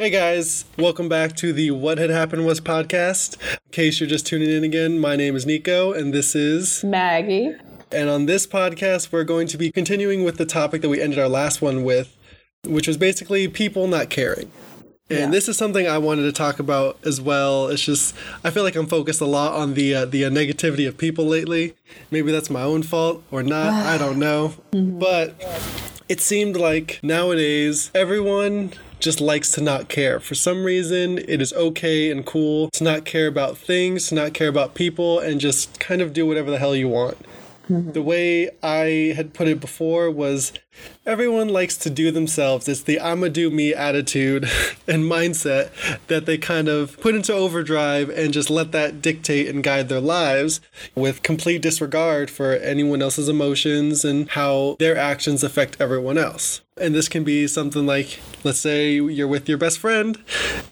Hey guys, welcome back to the What Had Happened Was podcast. In case you're just tuning in again, my name is Nico and this is Maggie. And on this podcast, we're going to be continuing with the topic that we ended our last one with, which was basically people not caring. And Yeah. this is something I wanted to talk about as well. It's just I feel like I'm focused a lot on the uh, the negativity of people lately. Maybe that's my own fault or not. I don't know. But it seemed like nowadays everyone just likes to not care. For some reason, it is okay and cool to not care about things, to not care about people, and just kind of do whatever the hell you want. Mm-hmm. The way I had put it before was everyone likes to do themselves. It's the I'ma do me attitude and mindset that they kind of put into overdrive and just let that dictate and guide their lives with complete disregard for anyone else's emotions and how their actions affect everyone else. And this can be something like, let's say you're with your best friend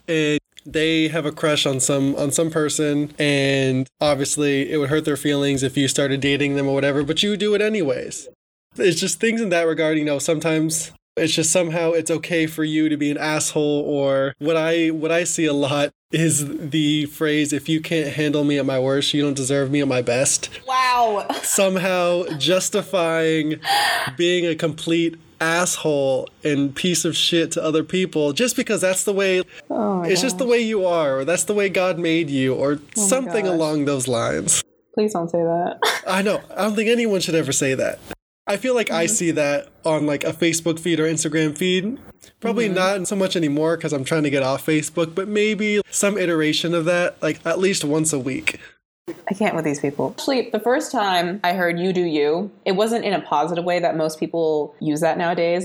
and they have a crush on some on some person and obviously it would hurt their feelings if you started dating them or whatever but you do it anyways it's just things in that regard you know sometimes it's just somehow it's okay for you to be an asshole or what i what i see a lot is the phrase if you can't handle me at my worst you don't deserve me at my best Wow. somehow justifying being a complete asshole and piece of shit to other people just because that's the way Oh it's just the way you are or that's the way god made you or oh something along those lines. Please don't say that. i know. I don't think anyone should ever say that. I feel like i mm-hmm. see that on like a facebook feed or instagram feed. Probably mm-hmm. not so much anymore because i'm trying to get off facebook but maybe some iteration of that like at least once a week I can't with these people. Actually, the first time I heard you do you, it wasn't in a positive way that most people use that nowadays.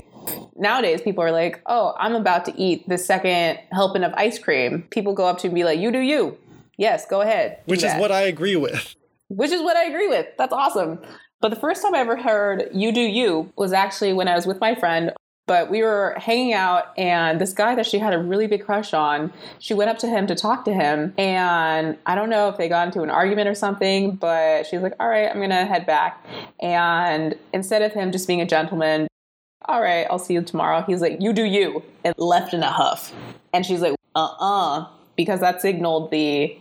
Nowadays, people are like, oh, I'm about to eat the second helping of ice cream. People go up to me and be like, you do you. Yes, go ahead. which is what i agree with which is what I agree with. That's awesome. But the first time I ever heard you do you was actually when I was with my friend. But we were hanging out, and this guy that she had a really big crush on, she went up to him to talk to him. And I don't know if they got into an argument or something, but she was like, All right, I'm going to head back. And instead of him just being a gentleman, all right, I'll see you tomorrow. He's like, you do you, and left in a huff. And she's like, uh uh because that signaled the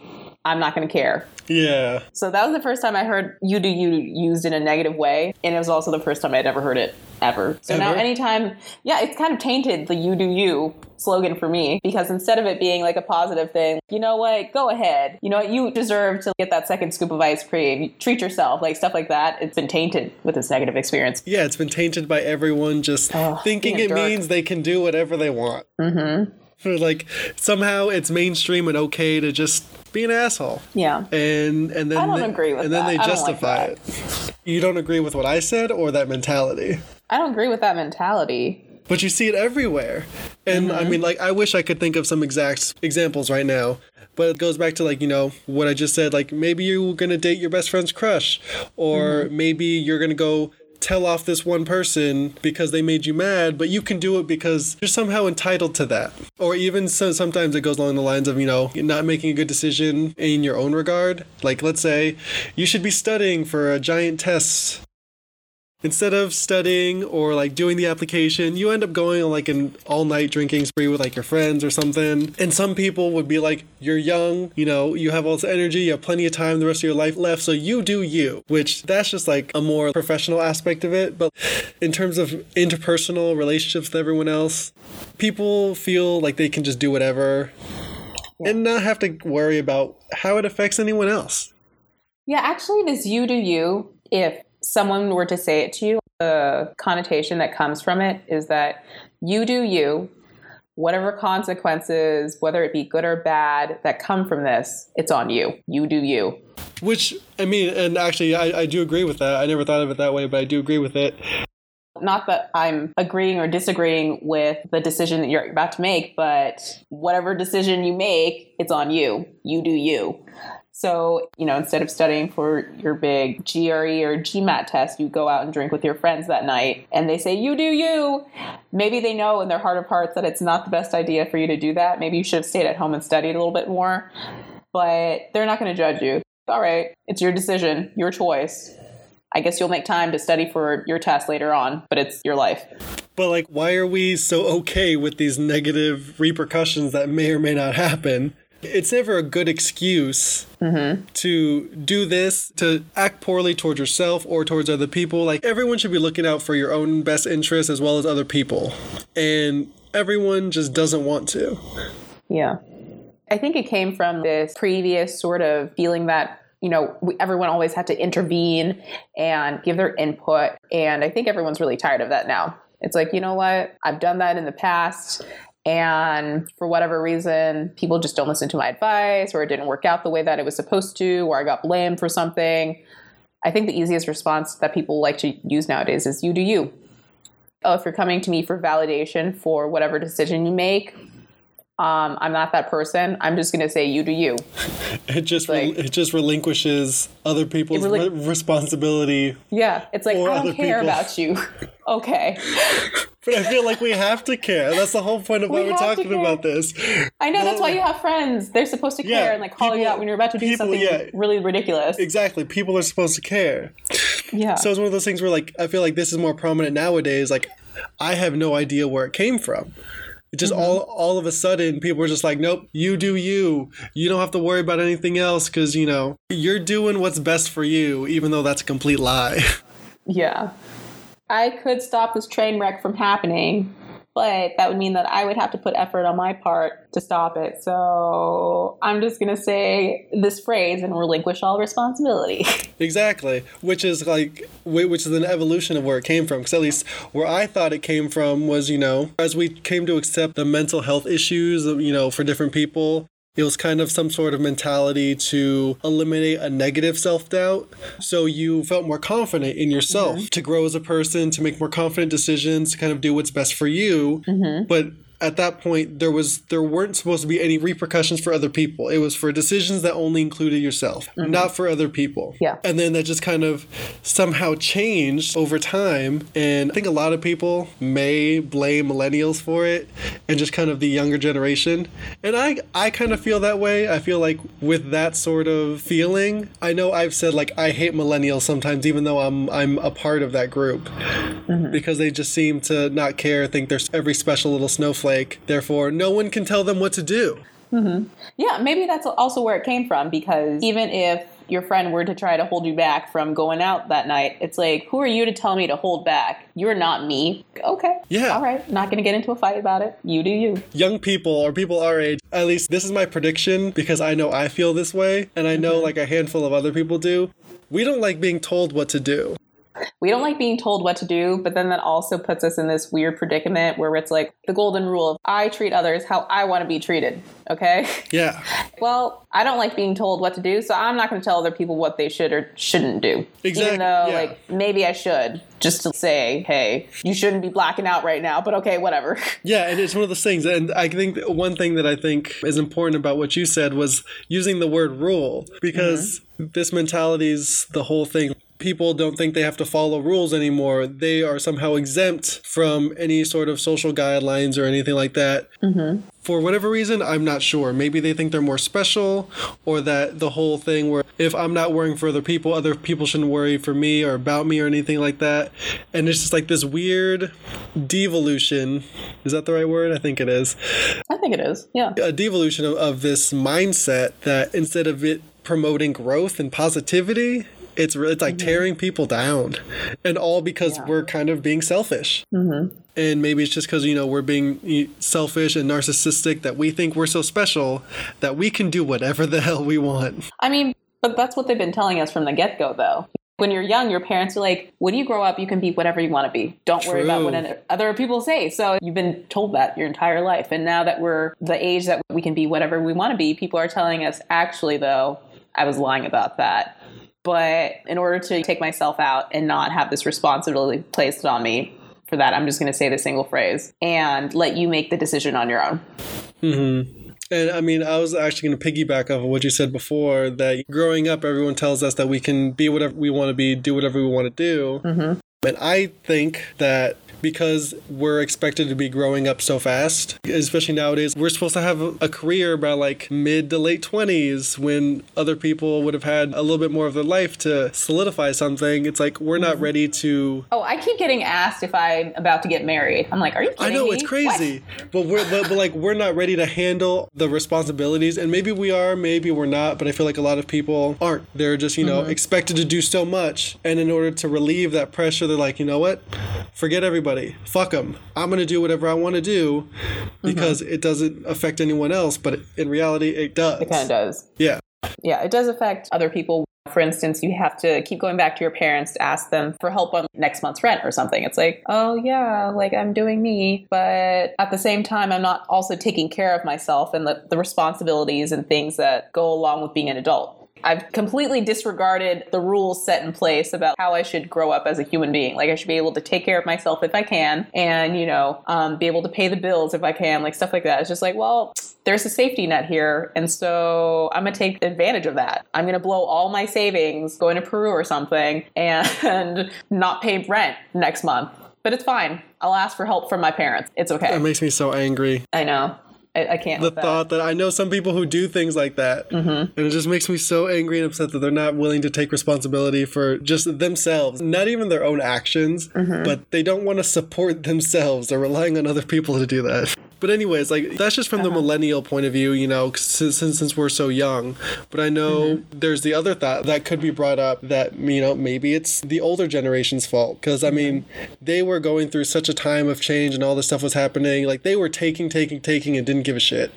I'm not going to care. yeah So that was the first time I heard you do you used in a negative way. And it was also the first time I'd ever heard it ever. So now anytime, yeah, it's kind of tainted the you do you slogan for me because instead of it being like a positive thing, you know what, go ahead. You know what, you deserve to get that second scoop of ice cream. Treat yourself, like stuff like that. It's been tainted with this negative experience. Yeah, it's been tainted by everyone just Ugh, thinking it jerk. means they can do whatever they want. Mm-hmm. Like somehow it's mainstream and okay to just be an asshole, Yeah. and and then I don't they- agree with and then they don't like justify it. You don't agree with what I said or that mentality, I don't agree with that mentality. but you see it everywhere. And Mm-hmm. I mean, like I wish I could think of some exact examples right now. But it goes back to like, you know, what I just said. Like maybe you're gonna date your best friend's crush, or Mm-hmm. maybe you're gonna go tell off this one person because they made you mad, but you can do it because you're somehow entitled to that. Or even so, sometimes it goes along the lines of, you know, not making a good decision in your own regard. Like, let's say you should be studying for a giant test instead of studying or like doing the application, you end up going on like an all night drinking spree with like your friends or something. And some people would be like, You're young, you know, you have all this energy, you have plenty of time the rest of your life left, so you do you, which that's just like a more professional aspect of it. But in terms of interpersonal relationships with everyone else, people feel like they can just do whatever and not have to worry about how it affects anyone else. Yeah, actually, this you do you, if someone were to say it to you, the connotation that comes from it is that you do you, whatever consequences, whether it be good or bad, that come from this, it's on you. You do you. Which, I mean, and actually, I, I do agree with that. I never thought of it that way, but I do agree with it. Not that I'm agreeing or disagreeing with the decision that you're about to make, but whatever decision you make, it's on you. You do you. So, you know, instead of studying for your big GRE or GMAT test, you go out and drink with your friends that night and they say, you do you. Maybe they know in their heart of hearts that it's not the best idea for you to do that. Maybe you should have stayed at home and studied a little bit more, but they're not going to judge you. All right, it's your decision, your choice. I guess you'll make time to study for your test later on, but it's your life. But like, why are we so okay with these negative repercussions that may or may not happen? It's never a good excuse Mm-hmm. to do this, to act poorly towards yourself or towards other people. Like, everyone should be looking out for your own best interests as well as other people. And everyone just doesn't want to. Yeah. I think it came from this previous sort of feeling that you know we, everyone always had to intervene and give their input and i think everyone's really tired of that now it's like you know what i've done that in the past and for whatever reason people just don't listen to my advice or it didn't work out the way that it was supposed to or i got blamed for something. I think the easiest response that people like to use nowadays is you do you. Oh if you're coming to me for validation for whatever decision you make um, I'm not that person. I'm just gonna say you do you. It just Like- it just relinquishes other people's really- re- responsibility. Yeah, it's like I don't care people. about you. okay, But I feel like we have to care. That's the whole point of why We we're talking about this. I know that's why you have friends. They're supposed to Yeah, care and like call you out when you're about to do people, something yeah. really ridiculous. Exactly. People are supposed to care. yeah. So it's one of those things where like I feel like this is more prominent nowadays. Like I have no idea where it came from. Just mm-hmm. all all of a sudden people are just like, nope, you do you. You don't have to worry about anything else because you know you're doing what's best for you, even though that's a complete lie. yeah. I could stop this train wreck from happening, but that would mean that I would have to put effort on my part to stop it. So I'm just gonna say this phrase and relinquish all responsibility. Exactly, which is like which is an evolution of where it came from. Because at least where I thought it came from was, you know, as we came to accept the mental health issues, you know, for different people, it was kind of some sort of mentality to eliminate a negative self doubt. So you felt more confident in yourself mm-hmm. to grow as a person, to make more confident decisions, to kind of do what's best for you. Mm-hmm. But at that point there was there weren't supposed to be any repercussions for other people. It was for decisions that only included yourself mm-hmm. not for other people. Yeah. and then that just kind of somehow changed over time. And i think a lot of people may blame millennials for it and just kind of the younger generation. And i i kind of feel that way. I feel like with that sort of feeling i know i've said like i hate millennials sometimes even though i'm i'm a part of that group. Mm-hmm. Because they just seem to not care think they're every special little snowflake therefore no one can tell them what to do mm-hmm. Yeah, maybe that's also where it came from because even if your friend were to try to hold you back from going out that night, it's like, who are you to tell me to hold back? You're not me. Okay. Yeah. All right. Not going to get into a fight about it. You do you. young people or people our age, at least this is my prediction because I know I feel this way and I know mm-hmm. like a handful of other people do. We don't like being told what to do. We don't like being told what to do, but then that also puts us in this weird predicament where it's like the golden rule of I treat others how I want to be treated. Okay. Yeah, Well, I don't like being told what to do, so I'm not going to tell other people what they should or shouldn't do. Exact- Even though, yeah. like, maybe I should, just to say, hey, you shouldn't be blacking out right now, but okay, whatever. yeah, and it's one of those things. And I think one thing that I think is important about what you said was using the word rule because mm-hmm. this mentality is the whole thing. People don't think they have to follow rules anymore. They are somehow exempt from any sort of social guidelines or anything like that. Mm-hmm. for whatever reason, I'm not sure. Maybe they think they're more special, or that the whole thing where if I'm not worrying for other people, other people shouldn't worry for me or about me or anything like that. And it's just like this weird devolution. Is that the right word? I think it is. I think it is. Yeah. A devolution of, of this mindset that instead of it promoting growth and positivity, it's re- it's like tearing people down, and all because Yeah. we're kind of being selfish. Mm-hmm. And maybe it's just because you know we're being selfish and narcissistic that we think we're so special that we can do whatever the hell we want. I mean, but that's what they've been telling us from the get go, though. When you're young, your parents are like, when you grow up, you can be whatever you want to be. Don't worry about what other people say. So you've been told that your entire life. And now that we're the age that we can be whatever we want to be, people are telling us, actually, though, I was lying about that. But in order to take myself out and not have this responsibility placed on me for that, I'm just going to say the single phrase and let you make the decision on your own. Hmm. And I mean, I was actually going to piggyback off of what you said before that growing up, everyone tells us that we can be whatever we want to be, do whatever we want to do. And I think that because we're expected to be growing up so fast, especially nowadays, we're supposed to have a career by like mid to late 20s when other people would have had a little bit more of their life to solidify something. It's like we're not mm-hmm. ready to. Oh, I keep getting asked if I'm about to get married. I'm like, are you kidding I know me? it's crazy, but we're but, but like we're not ready to handle the responsibilities, and maybe we are, maybe we're not. But I feel like a lot of people aren't. They're just you know mm-hmm. expected to do so much, and in order to relieve that pressure, like, you know what, forget everybody, fuck them. I'm gonna do whatever I want to do mm-hmm. because it doesn't affect anyone else, but in reality, it does. It kind of does. Yeah. Yeah, it does affect other people. For instance, you have to keep going back to your parents to ask them for help on next month's rent or something. It's like, oh, yeah, like I'm doing me. But at the same time, I'm not also taking care of myself and the, the responsibilities and things that go along with being an adult. I've completely disregarded the rules set in place about how I should grow up as a human being. Like, I should be able to take care of myself if I can and, you know, um, be able to pay the bills if I can, like stuff like that. It's just like, well, there's a safety net here. And so I'm going to take advantage of that. I'm going to blow all my savings going to Peru or something and not pay rent next month. But it's fine. I'll ask for help from my parents. It's okay. That makes me so angry. I know. I, I can't. the with that. thought that I know some people who do things like that, Mm-hmm. and it just makes me so angry and upset that they're not willing to take responsibility for just themselves, not even their own actions, Mm-hmm. but they don't want to support themselves. They're relying on other people to do that. But anyways, like that's just from Uh-huh. the millennial point of view, you know, since, since since we're so young. But I know Mm-hmm. there's the other thought that could be brought up that you know maybe it's the older generation's fault because I mean they were going through such a time of change and all this stuff was happening. Like they were taking, taking, taking, and didn't give a shit.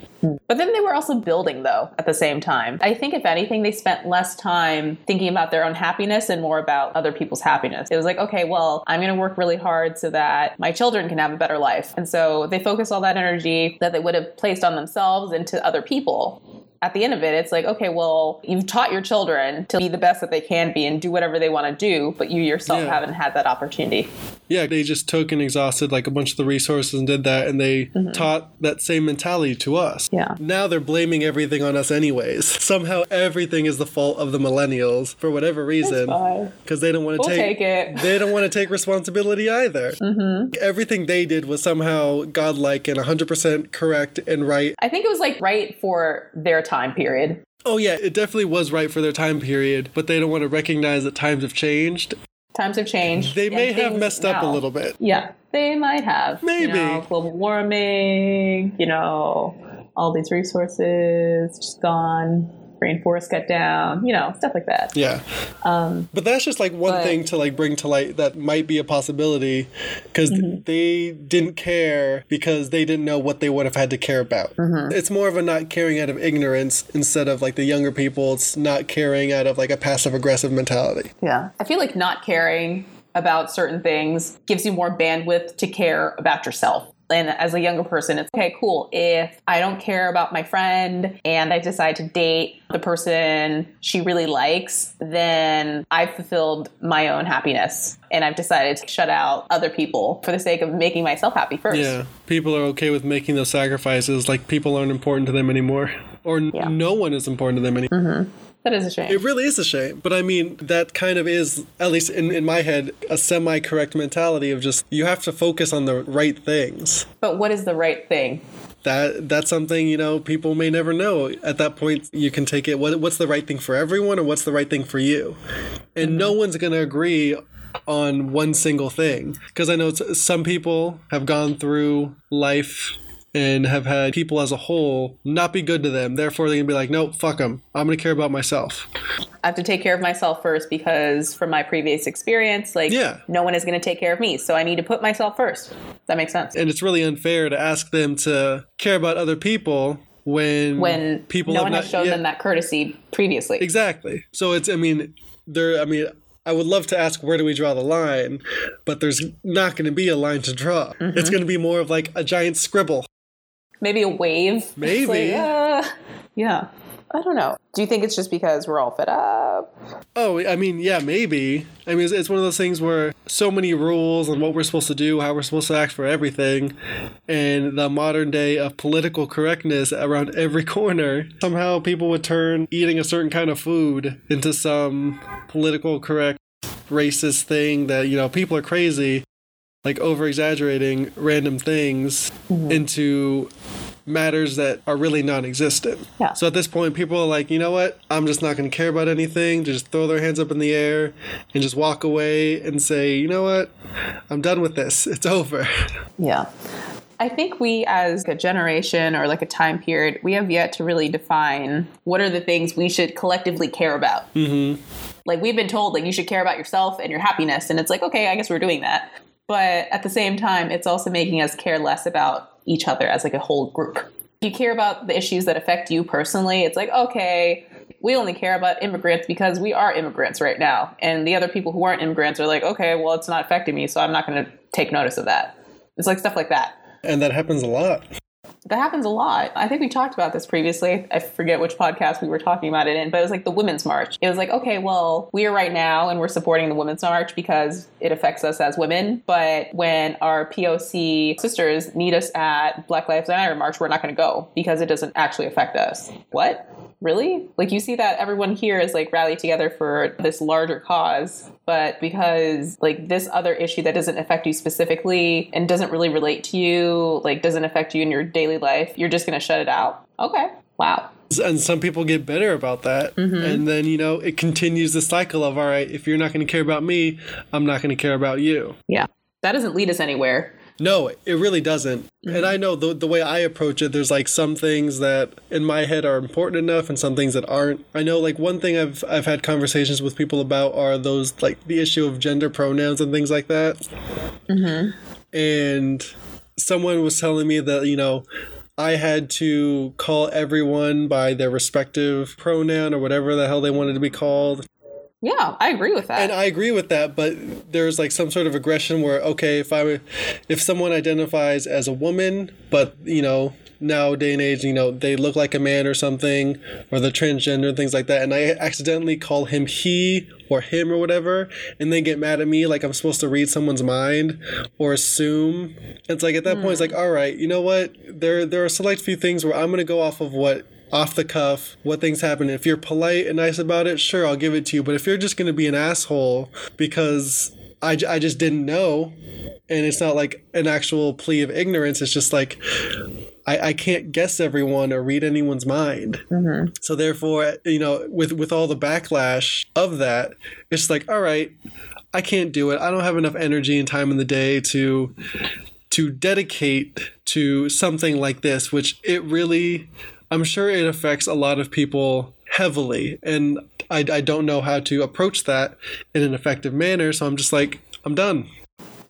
But then they were also building, though, at the same time. I think, if anything, they spent less time thinking about their own happiness and more about other people's happiness. It was like, okay, well, I'm going to work really hard so that my children can have a better life. And so they focused all that energy that they would have placed on themselves and to other people. At the end of it, it's like, okay, well, you've taught your children to be the best that they can be and do whatever they want to do, but you yourself Yeah. haven't had that opportunity. Yeah, they just took and exhausted like a bunch of the resources and did that, and they taught that same mentality to us. Yeah. Now they're blaming everything on us, anyways. Somehow everything is the fault of the millennials for whatever reason, because they don't want to We'll take, take it. They don't want to take responsibility either. Mm-hmm. Everything they did was somehow godlike and 100% correct and right. I think it was like right for their time period. Oh yeah, it definitely was right for their time period, but they don't want to recognize that times have changed. Times have changed. They may have messed up a little bit. Yeah, they might have. Maybe. You know, global warming, you know, all these resources just gone, rainforest cut down, you know, stuff like that. Yeah. but that's just like one Um, but- thing to like bring to light that might be a possibility because Mm-hmm. they didn't care because they didn't know what they would have had to care about. Mm-hmm. It's more of a not caring out of ignorance instead of like the younger people. It's not caring out of like a passive aggressive mentality. Yeah. I feel like not caring about certain things gives you more bandwidth to care about yourself. And as a younger person, it's okay, cool. If I don't care about my friend and I decide to date the person she really likes, then I've fulfilled my own happiness. And I've decided to shut out other people for the sake of making myself happy first. Yeah. People are okay with making those sacrifices. Like people aren't important to them anymore. Or Yeah. no one is important to them anymore. Mm-hmm. That is a shame. It really is a shame. But I mean, that kind of is, at least in, in my head, a semi correct mentality of just you have to focus on the right things. but what is the right thing? that that's something you know people may never know at that point you can take it what, what's the right thing for everyone or what's the right thing for you and no mm-hmm. one's going to agree on one single thing because i know some people have gone through life and have had people as a whole not be good to them therefore they're going to be like no fuck them i'm going to care about myself I have to take care of myself first because from my previous experience, like Yeah. no one is going to take care of me. So I need to put myself first. That makes sense. and it's really unfair to ask them to care about other people when when people no one not has shown yet- them that courtesy previously. Exactly. So it's, I mean, there, I mean, I would love to ask where do we draw the line, but there's not going to be a line to draw. Mm-hmm. It's going to be more of like a giant scribble. Maybe a wave. Maybe. like, uh, yeah. I don't know. Do you think it's just because we're all fed up? Oh, I mean, yeah, maybe. I mean, it's, it's one of those things where so many rules and what we're supposed to do, how we're supposed to act for everything, and the modern day of political correctness around every corner. Somehow people would turn eating a certain kind of food into some political correct racist thing that you know people are crazy like over exaggerating random things Mm-hmm. into matters that are really non-existent Yeah. so at this point people are like you know what i'm just not going to care about anything just throw their hands up in the air and just walk away and say you know what i'm done with this it's over Yeah. I think we, as a generation or like a time period, we have yet to really define what are the things we should collectively care about. Mm-hmm. Like we've been told, like you should care about yourself and your happiness, and it's like, okay, I guess we're doing that. But at the same time, it's also making us care less about each other as like a whole group. If you care about the issues that affect you personally, it's like, okay, we only care about immigrants because we are immigrants right now. And the other people who aren't immigrants are like, okay, well, it's not affecting me, so I'm not going to take notice of that. It's like stuff like that. and that happens a lot That happens a lot. I think we talked about this previously. I forget which podcast we were talking about it in, but it was like the Women's March. It was like, okay, well, we are right now and we're supporting the Women's March because it affects us as women. But when our POC sisters need us at Black Lives Matter March, we're not going to go because it doesn't actually affect us. What? Really? Like you see that everyone here is like rallied together for this larger cause, but because like this other issue that doesn't affect you specifically and doesn't really relate to you, like doesn't affect you in your daily life, you're just going to shut it out. Okay. Wow. and some people get bitter about that mm-hmm. and then you know it continues the cycle of all right if you're not going to care about me i'm not going to care about you Yeah. That doesn't lead us anywhere. No it really doesn't. And mm-hmm. i know the, the way i approach it there's like some things that in my head are important enough and some things that aren't. I know like one thing i've i've had conversations with people about are those like the issue of gender pronouns and things like that. Mm-hmm. And someone was telling me that you know I had to call everyone by their respective pronoun or whatever the hell they wanted to be called. Yeah, I agree with that. And I agree with that, but there's like some sort of aggression where okay, if I if someone identifies as a woman, but you know, now day and age, you know, they look like a man or something, or they're transgender and things like that, and I accidentally call him he or him or whatever, and they get mad at me like I'm supposed to read someone's mind or assume. It's like at that point, it's hmm. like, all right, you know what? There there are select few things where I'm gonna go off of what off the cuff what things happen. If you're polite and nice about it, sure, I'll give it to you. But if you're just going to be an asshole because I, I just didn't know, and it's not like an actual plea of ignorance, it's just like I, I can't guess everyone or read anyone's mind. Mm-hmm. So therefore, you know, with with all the backlash of that, it's like, all right, I can't do it. I don't have enough energy and time in the day to to dedicate to something like this, which it really, I'm sure it affects a lot of people heavily. And I, I don't know how to approach that in an effective manner. So I'm just like, I'm done.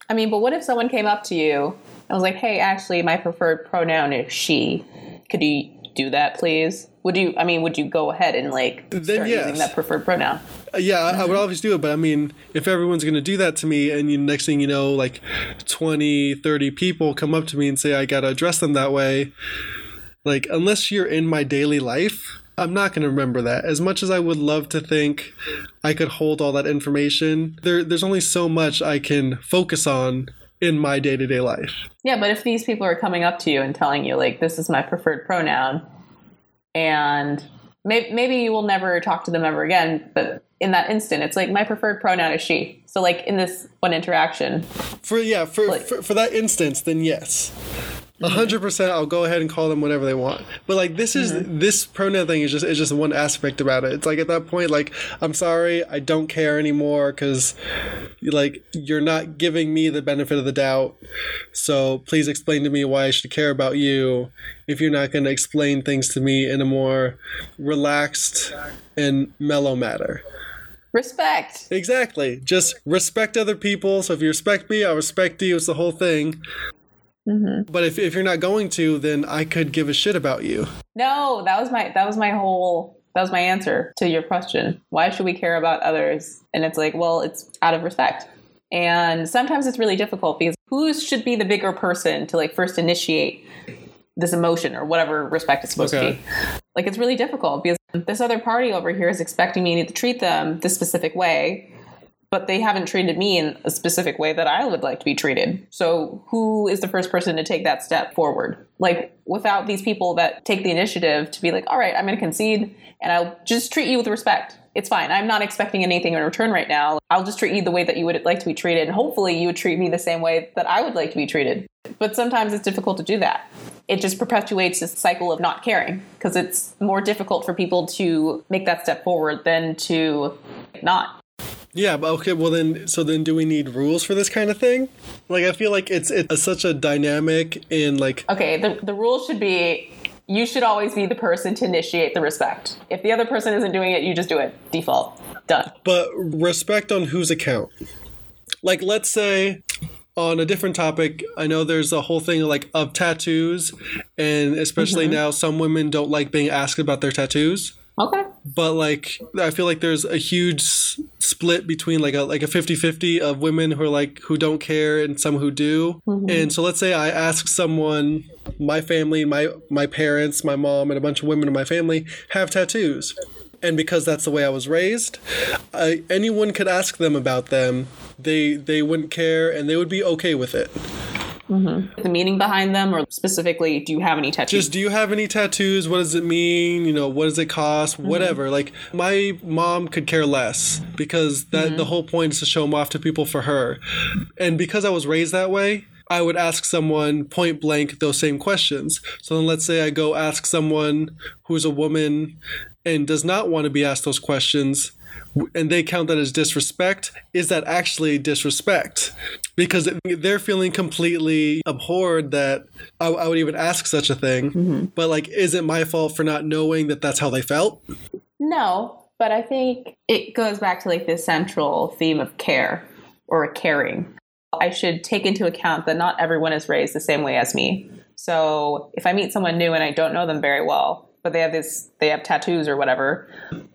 I mean, but what if someone came up to you and was like, "Hey, actually, my preferred pronoun is she. Could you do that, please?" Would you? I mean, would you go ahead and like Then start yes. using that preferred pronoun? Uh, Yeah, I, I would always do it. But I mean, if everyone's going to do that to me, and you, next thing you know, like 20, 30 people come up to me and say, I got to address them that way, like, unless you're in my daily life, I'm not going to remember that. As much as I would love to think I could hold all that information, there, there's only so much I can focus on in my day to day life. Yeah, but if these people are coming up to you and telling you like, "This is my preferred pronoun," and maybe maybe you will never talk to them ever again, but in that instant, it's like my preferred pronoun is she. So like in this one interaction, For yeah, for Like- for, for that instance, then yes, hundred percent. I'll go ahead and call them whatever they want. But like this is mm-hmm. this pronoun thing is just is just one aspect about it. It's like at that point, like I'm sorry, I don't care anymore because like you're not giving me the benefit of the doubt. So please explain to me why I should care about you if you're not going to explain things to me in a more relaxed and mellow manner. respect. Exactly. Just respect other people. So if you respect me, I'll respect you. It's the whole thing. Mm-hmm. But if, if you're not going to, then I could give a shit about you. No, that was my that was my whole that was my answer to your question. Why should we care about others? And it's like, well, it's out of respect. And sometimes it's really difficult because who should be the bigger person to like first initiate this emotion or whatever respect is supposed to be? Like it's really difficult because this other party over here is expecting me to treat them this specific way. But they haven't treated me in a specific way that I would like to be treated. So, who is the first person to take that step forward? Like, without these people that take the initiative to be like, all right, I'm going to concede and I'll just treat you with respect. It's fine. I'm not expecting anything in return right now. I'll just treat you the way that you would like to be treated. And hopefully, you would treat me the same way that I would like to be treated. But sometimes it's difficult to do that. It just perpetuates this cycle of not caring because it's more difficult for people to make that step forward than to not. Yeah, but okay, well then, so then do we need rules for this kind of thing? Like, I feel like it's it's such a dynamic in like. Okay, the, the rule should be you should always be the person to initiate the respect. If the other person isn't doing it, you just do it. Default. Done. But respect on whose account? Like, let's say on a different topic, I know there's a whole thing like of tattoos, and especially mm-hmm. now, some women don't like being asked about their tattoos. Okay. But like I feel like there's a huge split between like a like a 50-50 of women who are like who don't care and some who do. Mm-hmm. And so let's say I ask someone my family, my my parents, my mom and a bunch of women in my family have tattoos. And because that's the way I was raised, I, anyone could ask them about them. They they wouldn't care and they would be okay with it. Mm-hmm. The meaning behind them, or specifically, do you have any tattoos? Just do you have any tattoos? What does it mean? You know, what does it cost? Mm-hmm. Whatever. Like my mom could care less because that mm-hmm. the whole point is to show them off to people for her, and because I was raised that way. I would ask someone point blank those same questions. So then let's say I go ask someone who's a woman and does not want to be asked those questions and they count that as disrespect, is that actually disrespect? Because they're feeling completely abhorred that I, I would even ask such a thing. Mm-hmm. But, like, is it my fault for not knowing that that's how they felt? No, but I think it goes back to like the central theme of care or caring. I should take into account that not everyone is raised the same way as me. So if I meet someone new and I don't know them very well, but they have this they have tattoos or whatever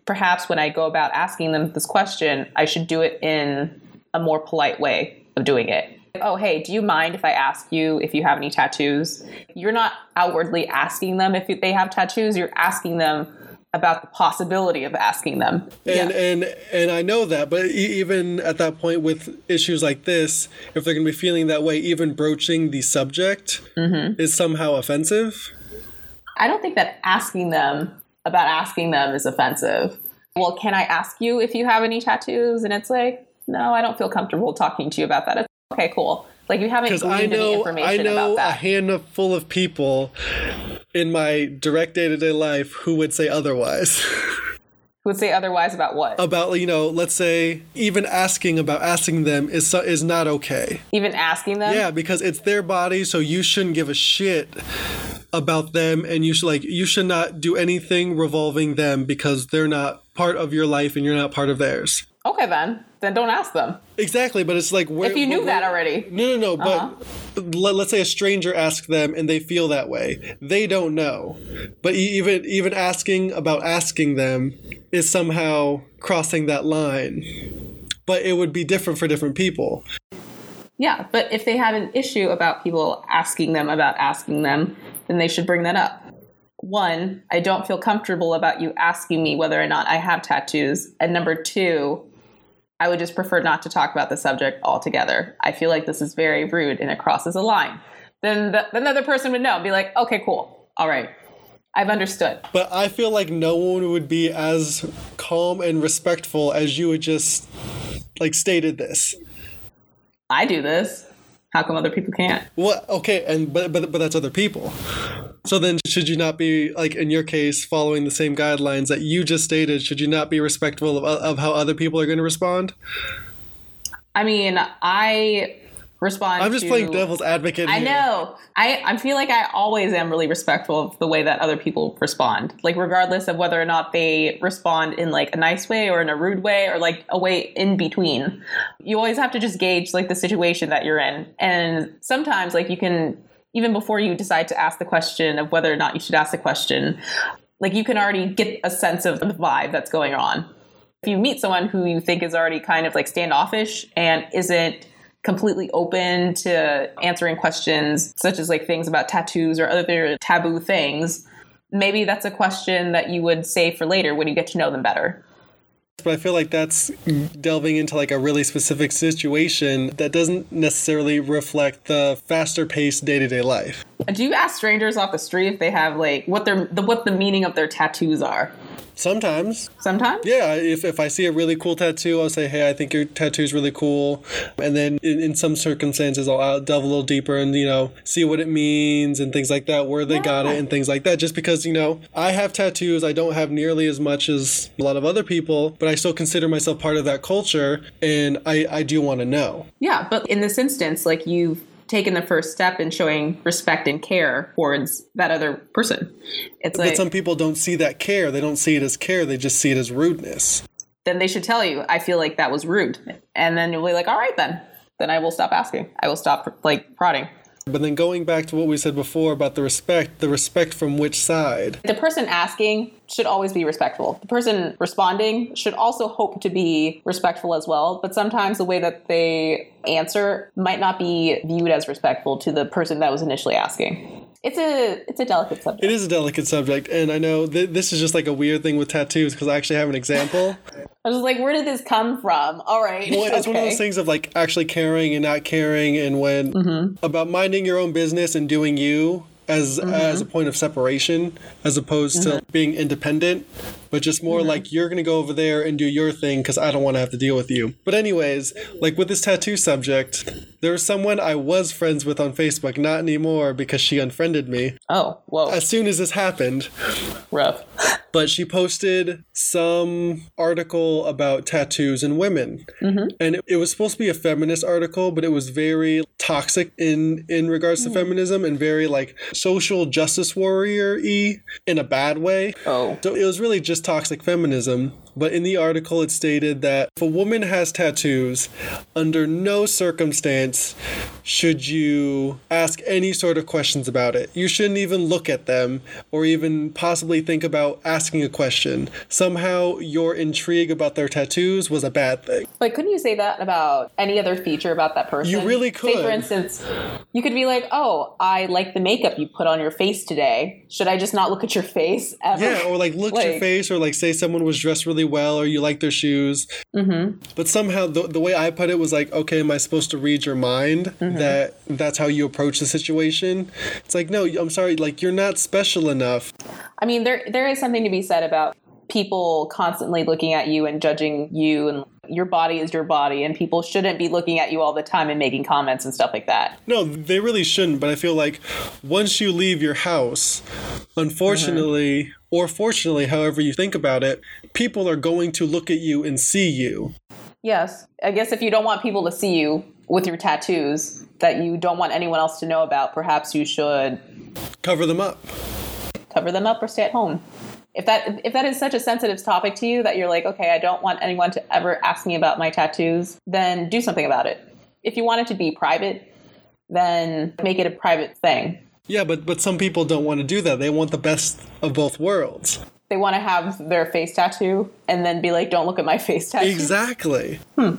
perhaps when i go about asking them this question i should do it in a more polite way of doing it oh hey do you mind if i ask you if you have any tattoos you're not outwardly asking them if they have tattoos you're asking them about the possibility of asking them. And yeah. and and I know that, but even at that point with issues like this, if they're going to be feeling that way, even broaching the subject mm-hmm. is somehow offensive. I don't think that asking them about asking them is offensive. Well, can I ask you if you have any tattoos? And it's like, no, I don't feel comfortable talking to you about that. It's, okay, cool. Like you haven't gleaned I know, any information I know a handful of people in my direct day to day life who would say otherwise. Who would say otherwise about what? About you know, let's say even asking about asking them is is not okay. Even asking them? Yeah, because it's their body, so you shouldn't give a shit about them and you should like you should not do anything revolving them because they're not part of your life and you're not part of theirs. Okay then. Then don't ask them. Exactly, but it's like where, if you knew where, that already. No, no, no. Uh-huh. But let, us say a stranger asks them and they feel that way. They don't know, but even even asking about asking them is somehow crossing that line. But it would be different for different people. Yeah, but if they have an issue about people asking them about asking them, then they should bring that up. One, I don't feel comfortable about you asking me whether or not I have tattoos. And number two, I would just prefer not to talk about the subject altogether. I feel like this is very rude and it crosses a line. Then the, then the other person would know and be like, okay, cool. All right. I've understood. But I feel like no one would be as calm and respectful as you had just like stated this. I do this. How come other people can't? Well, okay, and but but but that's other people. So then, should you not be like in your case following the same guidelines that you just stated? Should you not be respectful of, of how other people are going to respond? I mean, I respond. I'm just to, playing devil's advocate. I know. I I feel like I always am really respectful of the way that other people respond. Like regardless of whether or not they respond in like a nice way or in a rude way or like a way in between. You always have to just gauge like the situation that you're in. And sometimes like you can even before you decide to ask the question of whether or not you should ask the question, like you can already get a sense of the vibe that's going on. If you meet someone who you think is already kind of like standoffish and isn't completely open to answering questions such as like things about tattoos or other taboo things, maybe that's a question that you would save for later when you get to know them better. but I feel like that's delving into like a really specific situation that doesn't necessarily reflect the faster paced day to day life. Do you ask strangers off the street if they have like what their the, what the meaning of their tattoos are? Sometimes. Sometimes? Yeah, if, if I see a really cool tattoo, I'll say, hey, I think your tattoo is really cool. And then in, in some circumstances, I'll, I'll delve a little deeper and, you know, see what it means and things like that, where they yeah. got it and things like that. Just because, you know, I have tattoos, I don't have nearly as much as a lot of other people, but I still consider myself part of that culture and I, I do want to know. Yeah, but in this instance, like you've taken the first step in showing respect and care towards that other person. It's but like, some people don't see that care. They don't see it as care. They just see it as rudeness. Then they should tell you, I feel like that was rude. And then you'll be like, all right, then. Then I will stop asking. I will stop like prodding. But then going back to what we said before about the respect, the respect from which side? The person asking should always be respectful. The person responding should also hope to be respectful as well, but sometimes the way that they answer might not be viewed as respectful to the person that was initially asking it's a it's a delicate subject. It is a delicate subject, and I know th- this is just like a weird thing with tattoos because I actually have an example. I was like, where did this come from? All right. Well, it's okay. one of those things of like actually caring and not caring, and when mm-hmm. about minding your own business and doing you as mm-hmm. as a point of separation as opposed mm-hmm. to being independent but just more mm-hmm. like you're gonna go over there and do your thing because i don't want to have to deal with you but anyways like with this tattoo subject there was someone i was friends with on facebook not anymore because she unfriended me oh whoa as soon as this happened rough but she posted some article about tattoos and women mm-hmm. and it, it, was supposed to be a feminist article but it was very toxic in in regards to mm. feminism and very like social justice warrior y in a bad way oh so it was really just toxic feminism but in the article it stated that if a woman has tattoos, under no circumstance should you ask any sort of questions about it. You shouldn't even look at them or even possibly think about asking a question. Somehow your intrigue about their tattoos was a bad thing. But couldn't you say that about any other feature about that person? You really could. Say, for instance, you could be like, oh, I like the makeup you put on your face today. Should I just not look at your face ever? Yeah, or like look like, at your face or like say someone was dressed really really well or you like their shoes. Mm-hmm. But somehow the, the way I put it was like, okay, am I supposed to read your mind? Mm-hmm. That that's how you approach the situation. It's like, no, I'm sorry, like you're not special enough. I mean, there there is something to be said about people constantly looking at you and judging you and your body is your body and people shouldn't be looking at you all the time and making comments and stuff like that. No, they really shouldn't, but I feel like once you leave your house, unfortunately mm-hmm. or fortunately, however you think about it, people are going to look at you and see you. Yes. I guess if you don't want people to see you with your tattoos that you don't want anyone else to know about, perhaps you should cover them up. Cover them up or stay at home if that if that is such a sensitive topic to you that you're like okay i don't want anyone to ever ask me about my tattoos then do something about it. If you want it to be private then make it a private thing. Yeah but but some people don't want to do that. They want the best of both worlds. They want to have their face tattoo and then be like don't look at my face tattoo. Exactly. Hmm.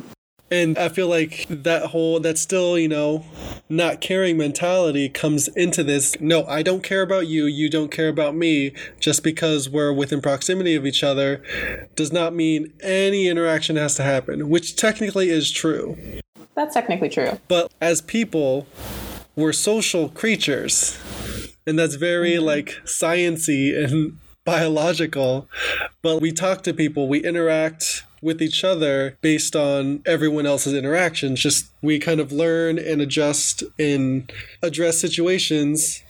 And I feel like that whole, that still, you know, not caring mentality comes into this. No, I don't care about you. You don't care about me. Just because we're within proximity of each other does not mean any interaction has to happen, which technically is true. That's technically true. But as people, we're social creatures. And that's very mm-hmm. like sciency and biological. But we talk to people, we interact with each other based on everyone else's interactions. Just we kind of learn and adjust and address situations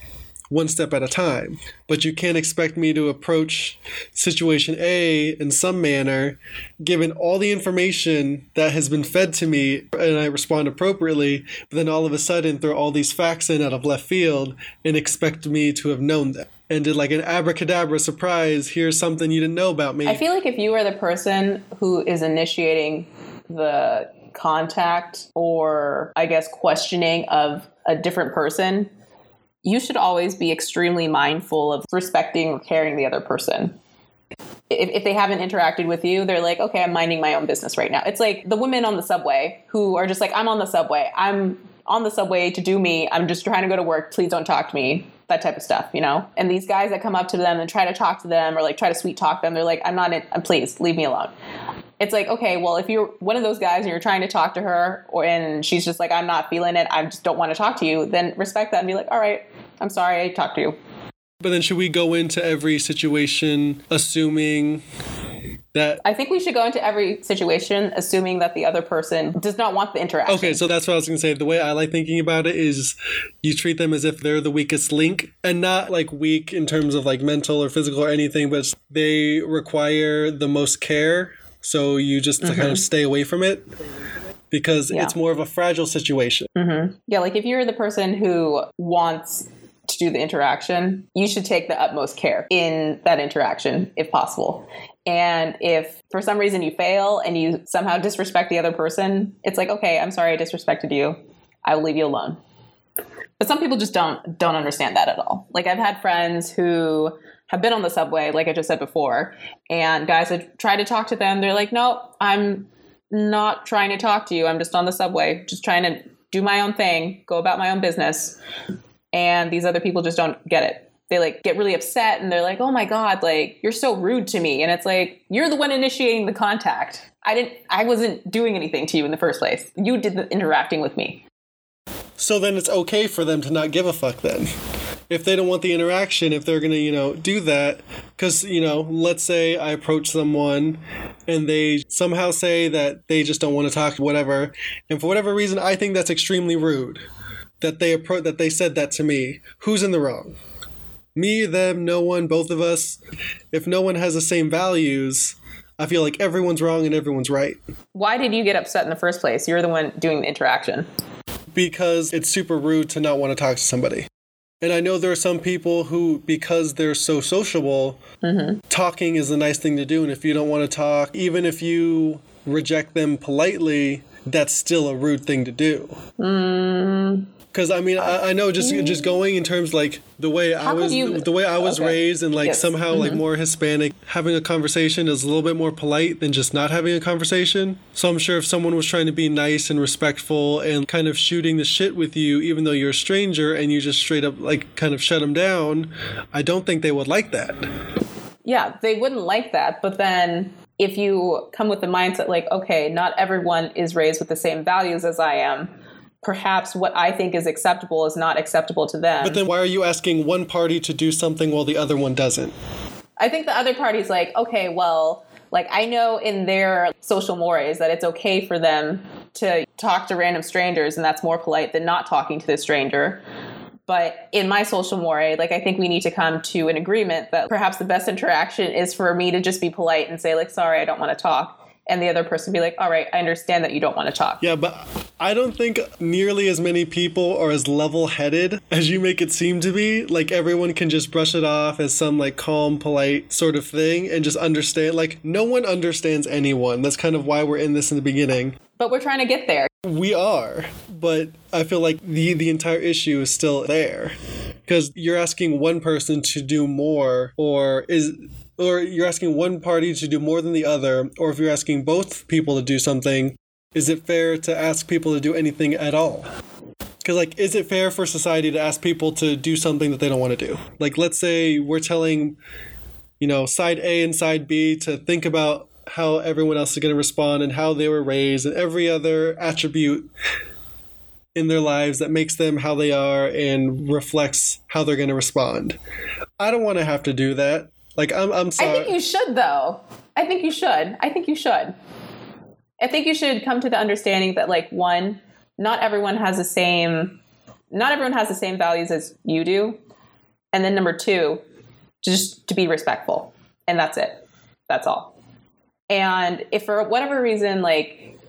one step at a time. But you can't expect me to approach situation A in some manner, given all the information that has been fed to me, and I respond appropriately, but then all of a sudden throw all these facts in out of left field and expect me to have known that and did like an abracadabra surprise. Here's something you didn't know about me. I feel like if you are the person who is initiating the contact or I guess questioning of a different person, you should always be extremely mindful of respecting or caring the other person. If, if, they haven't interacted with you, they're like, okay, I'm minding my own business right now. It's like the women on the subway who are just like, I'm on the subway. I'm on the subway to do me. I'm just trying to go to work. Please don't talk to me that type of stuff, you know? And these guys that come up to them and try to talk to them or like try to sweet talk them, they're like, I'm not in, uh, please leave me alone. it's like okay well if you're one of those guys and you're trying to talk to her or and she's just like i'm not feeling it i just don't want to talk to you then respect that and be like all right i'm sorry i talked to you But then should we go into every situation assuming that i think we should go into every situation assuming that the other person does not want the interaction Okay, so that's what I was gonna say. The way I like thinking about it is you treat them as if they're the weakest link and not like weak in terms of like mental or physical or anything, but they require the most care. So you just kind of mm-hmm. stay away from it because Yeah. it's more of a fragile situation. Mm-hmm. yeah like if you're the person who wants to do the interaction you should take the utmost care in that interaction if possible. And if for some reason you fail and you somehow disrespect the other person it's like okay i'm sorry i disrespected you. I will leave you alone. But some people just don't don't understand that at all. Like i've had friends who have been on the subway like i just said before and guys have tried to talk to them. They're like no i'm not trying to talk to you. I'm just on the subway just trying to do my own thing go about my own business and these other people just don't get it. They like get really upset and they're like oh my god like you're so rude to me. And it's like you're the one initiating the contact. I didn't i wasn't doing anything to you in the first place. You did the interacting with me. So then it's okay for them to not give a fuck then. If they don't want the interaction, if they're going to, you know, do that, because, you know, let's say I approach someone and they somehow say that they just don't want to talk, whatever, and for whatever reason, I think that's extremely rude that they appro- that they said that to me. Who's in the wrong? Me, them, no one, both of us. If no one has the same values, I feel like everyone's wrong and everyone's right. why did you get upset in the first place you're the one doing the interaction because it's super rude to not want to talk to somebody. And I know there are some people who, because they're so sociable, mm-hmm. talking is a nice thing to do. And if you don't want to talk, even if you reject them politely, that's still a rude thing to do. Mm. Because I mean, I, I know just just going in terms like the way I How could was you- the way I was Okay. raised and like Yes. Mm-hmm. somehow like more Hispanic, having a conversation is a little bit more polite than just not having a conversation. So I'm sure if someone was trying to be nice and respectful and kind of shooting the shit with you, even though you're a stranger, and you just straight up like kind of shut them down, I don't think they would like that. yeah they wouldn't like that but then if you come with the mindset like okay not everyone is raised with the same values as i am perhaps what i think is acceptable is not acceptable to them But then why are you asking one party to do something while the other one doesn't? I think the other party's like, okay, well, like I know in their social mores that it's okay for them to talk to random strangers and that's more polite than not talking to the stranger. But in my social more, like I think we need to come to an agreement that perhaps the best interaction is for me to just be polite and say like, sorry, I don't want to talk. And the other person be like, all right, I understand that you don't want to talk. Yeah, but I don't think nearly as many people are as level headed as you make it seem to be. Like, everyone can just brush it off as some, like, calm, polite sort of thing and just understand. Like, no one understands anyone. That's kind of why we're in this in the beginning. But we're trying to get there. We are, but I feel like the, the entire issue is still there. Because you're asking one person to do more, or is. Or you're asking one party to do more than the other, or if you're asking both people to do something, is it fair to ask people to do anything at all? Because, like, is it fair for society to ask people to do something that they don't want to do? Like, let's say we're telling, you know, side A and side B to think about how everyone else is going to respond and how they were raised and every other attribute in their lives that makes them how they are and reflects how they're going to respond. I don't want to have to do that. Like, I'm, I'm sorry. I think you should, though. I think you should. I think you should. I think you should come to the understanding that, like, one, not everyone has the same, not everyone has the same values as you do, and then number two, just to be respectful, and that's it. That's all. And if for whatever reason, like,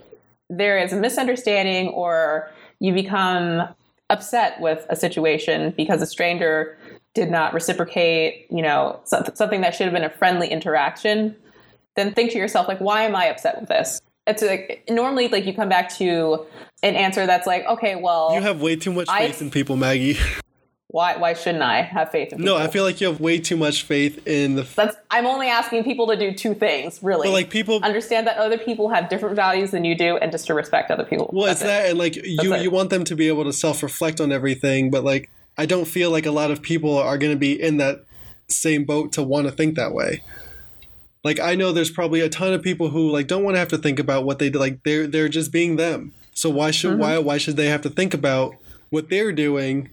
there is a misunderstanding or you become upset with a situation because a stranger did not reciprocate, you know, something that should have been a friendly interaction, then think to yourself, like, why am I upset with this? It's like normally, like, you come back to an answer that's like, okay, well, you have way too much I- faith in people, Maggie. why why shouldn't I have faith in people? no, I feel like you have way too much faith in the. that's I'm only asking people to do two things, really. But, like, people- understand that other people have different values than you do, and just to respect other people. Well, That's it's it. that, and like you, it. you want them to be able to self reflect on everything, but like I don't feel like a lot of people are going to be in that same boat to want to think that way. Like I know there's probably a ton of people who like don't want to have to think about what they do. Like they're they're just being them. So why should mm-hmm. why why should they have to think about what they're doing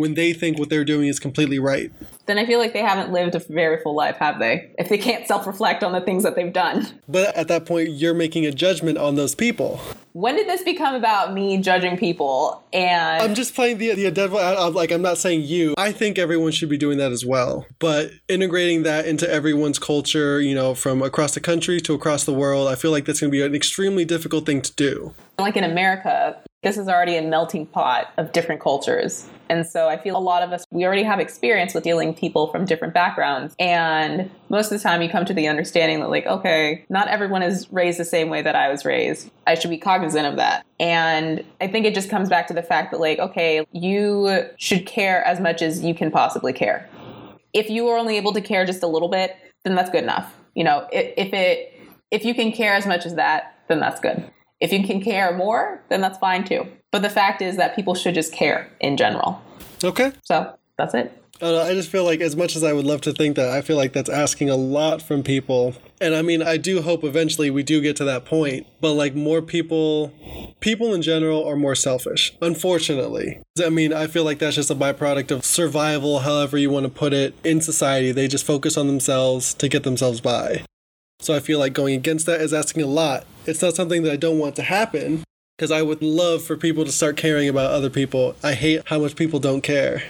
when they think what they're doing is completely right? Then I feel like they haven't lived a very full life, have they? If they can't self-reflect on the things that they've done. But at that point, you're making a judgment on those people when did this become about me judging people and i'm just playing the, the devil out of like i'm not saying you i think everyone should be doing that as well but integrating that into everyone's culture you know from across the country to across the world i feel like that's going to be an extremely difficult thing to do like in america this is already a melting pot of different cultures. And so I feel a lot of us, we already have experience with dealing people from different backgrounds. And most of the time you come to the understanding that, like, okay, not everyone is raised the same way that I was raised. I should be cognizant of that. And I think it just comes back to the fact that, like, okay, you should care as much as you can possibly care. If you are only able to care just a little bit, then that's good enough. You know, if it, if you can care as much as that, then that's good. If you can care more, then that's fine too. But the fact is that people should just care in general. Okay. So that's it. Uh, I just feel like, as much as I would love to think that, I feel like that's asking a lot from people. And I mean, I do hope eventually we do get to that point. But like, more people, people in general are more selfish, unfortunately. I mean, I feel like that's just a byproduct of survival, however you want to put it, in society. They just focus on themselves to get themselves by. So I feel like going against that is asking a lot. It's not something that I don't want to happen because I would love for people to start caring about other people. I hate how much people don't care.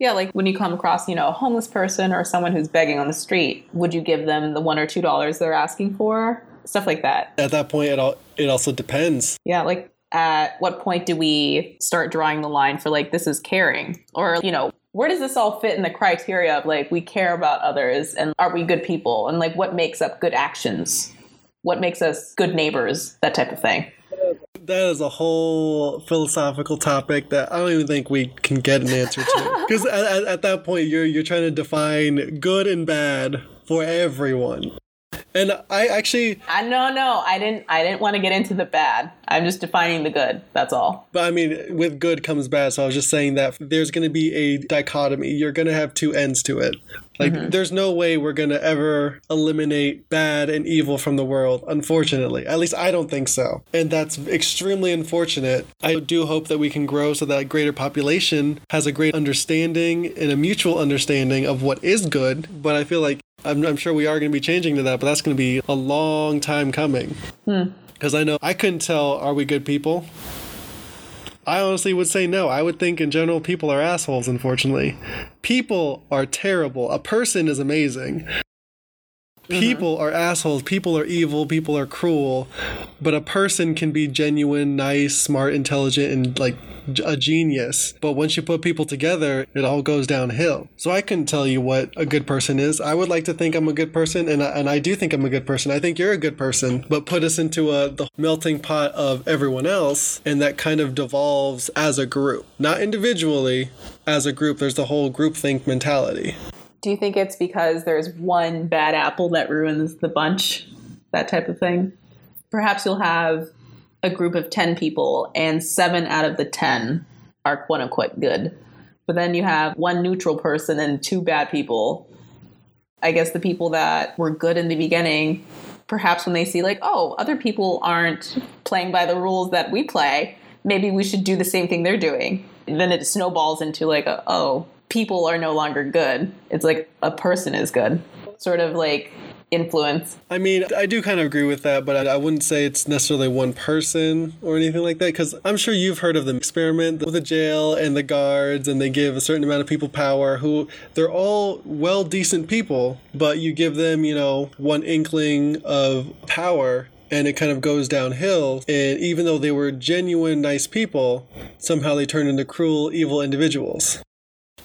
Yeah, like when you come across, you know, a homeless person or someone who's begging on the street, would you give them the one or two dollars they're asking for? Stuff like that. At that point, it all it also depends. Yeah, like at what point do we start drawing the line for like this is caring or you know where does this all fit in the criteria of like we care about others and are we good people and like what makes up good actions what makes us good neighbors that type of thing that is a whole philosophical topic that I don't even think we can get an answer to. Because at, at, that point, you're you're trying to define good and bad for everyone. And I actually I no no I didn't I didn't want to get into the bad. I'm just defining the good. That's all. But I mean with good comes bad, so I was just saying that there's going to be a dichotomy. You're going to have two ends to it. Like mm-hmm. there's no way we're going to ever eliminate bad and evil from the world, unfortunately. At least I don't think so. And that's extremely unfortunate. I do hope that we can grow so that a greater population has a great understanding and a mutual understanding of what is good, but I feel like I'm, I'm sure we are going to be changing to that, but that's going to be a long time coming. Because hmm. I know I couldn't tell, are we good people? I honestly would say no. I would think in general people are assholes, unfortunately. People are terrible. A person is amazing. Mm-hmm. People mm-hmm. are assholes. People are evil. People are cruel. But a person can be genuine, nice, smart, intelligent, and like a genius. But once you put people together, it all goes downhill. So I couldn't tell you what a good person is. I would like to think I'm a good person, and I, and I do think I'm a good person. I think you're a good person. But put us into a the melting pot of everyone else, and that kind of devolves as a group, not individually. As a group, there's the whole group think mentality. Do you think it's because there's one bad apple that ruins the bunch? That type of thing? Perhaps you'll have a group of 10 people and seven out of the 10 are quote unquote good. But then you have one neutral person and two bad people. I guess the people that were good in the beginning, perhaps when they see, like, oh, other people aren't playing by the rules that we play, maybe we should do the same thing they're doing. And then it snowballs into, like, a, oh, people are no longer good. It's like a person is good. Sort of like influence. I mean, I do kind of agree with that, but I, wouldn't say it's necessarily one person or anything like that because I'm sure you've heard of the experiment with the jail and the guards, and they give a certain amount of people power who they're all well decent people, but you give them, you know, one inkling of power and it kind of goes downhill. And even though they were genuine, nice people, somehow they turn into cruel, evil individuals.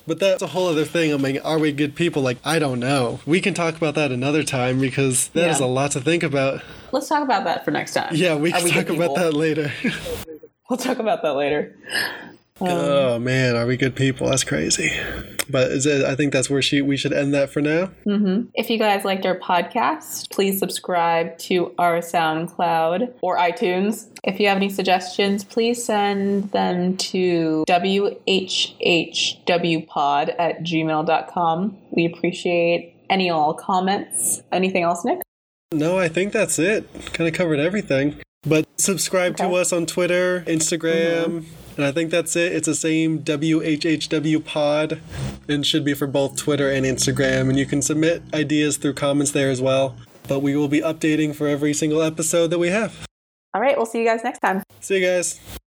But that's a whole other thing. I mean, are we good people? Like, I don't know. We can talk about that another time because that yeah. is a lot to think about. Let's talk about that for next time. Yeah, we can we talk about that later. we'll talk about that later. Um, oh man, are we good people? That's crazy. But it, I think that's where she, we should end that for now. Mm-hmm. If you guys liked our podcast, please subscribe to our SoundCloud or iTunes. If you have any suggestions, please send them to whhwpod at gmail.com. We appreciate any all comments. Anything else, Nick? No, I think that's it. Kind of covered everything. But subscribe to us on Twitter, Instagram, and I think that's it. It's the same WHHW pod and should be for both Twitter and Instagram. And you can submit ideas through comments there as well. But we will be updating for every single episode that we have. All right, we'll see you guys next time. See you guys.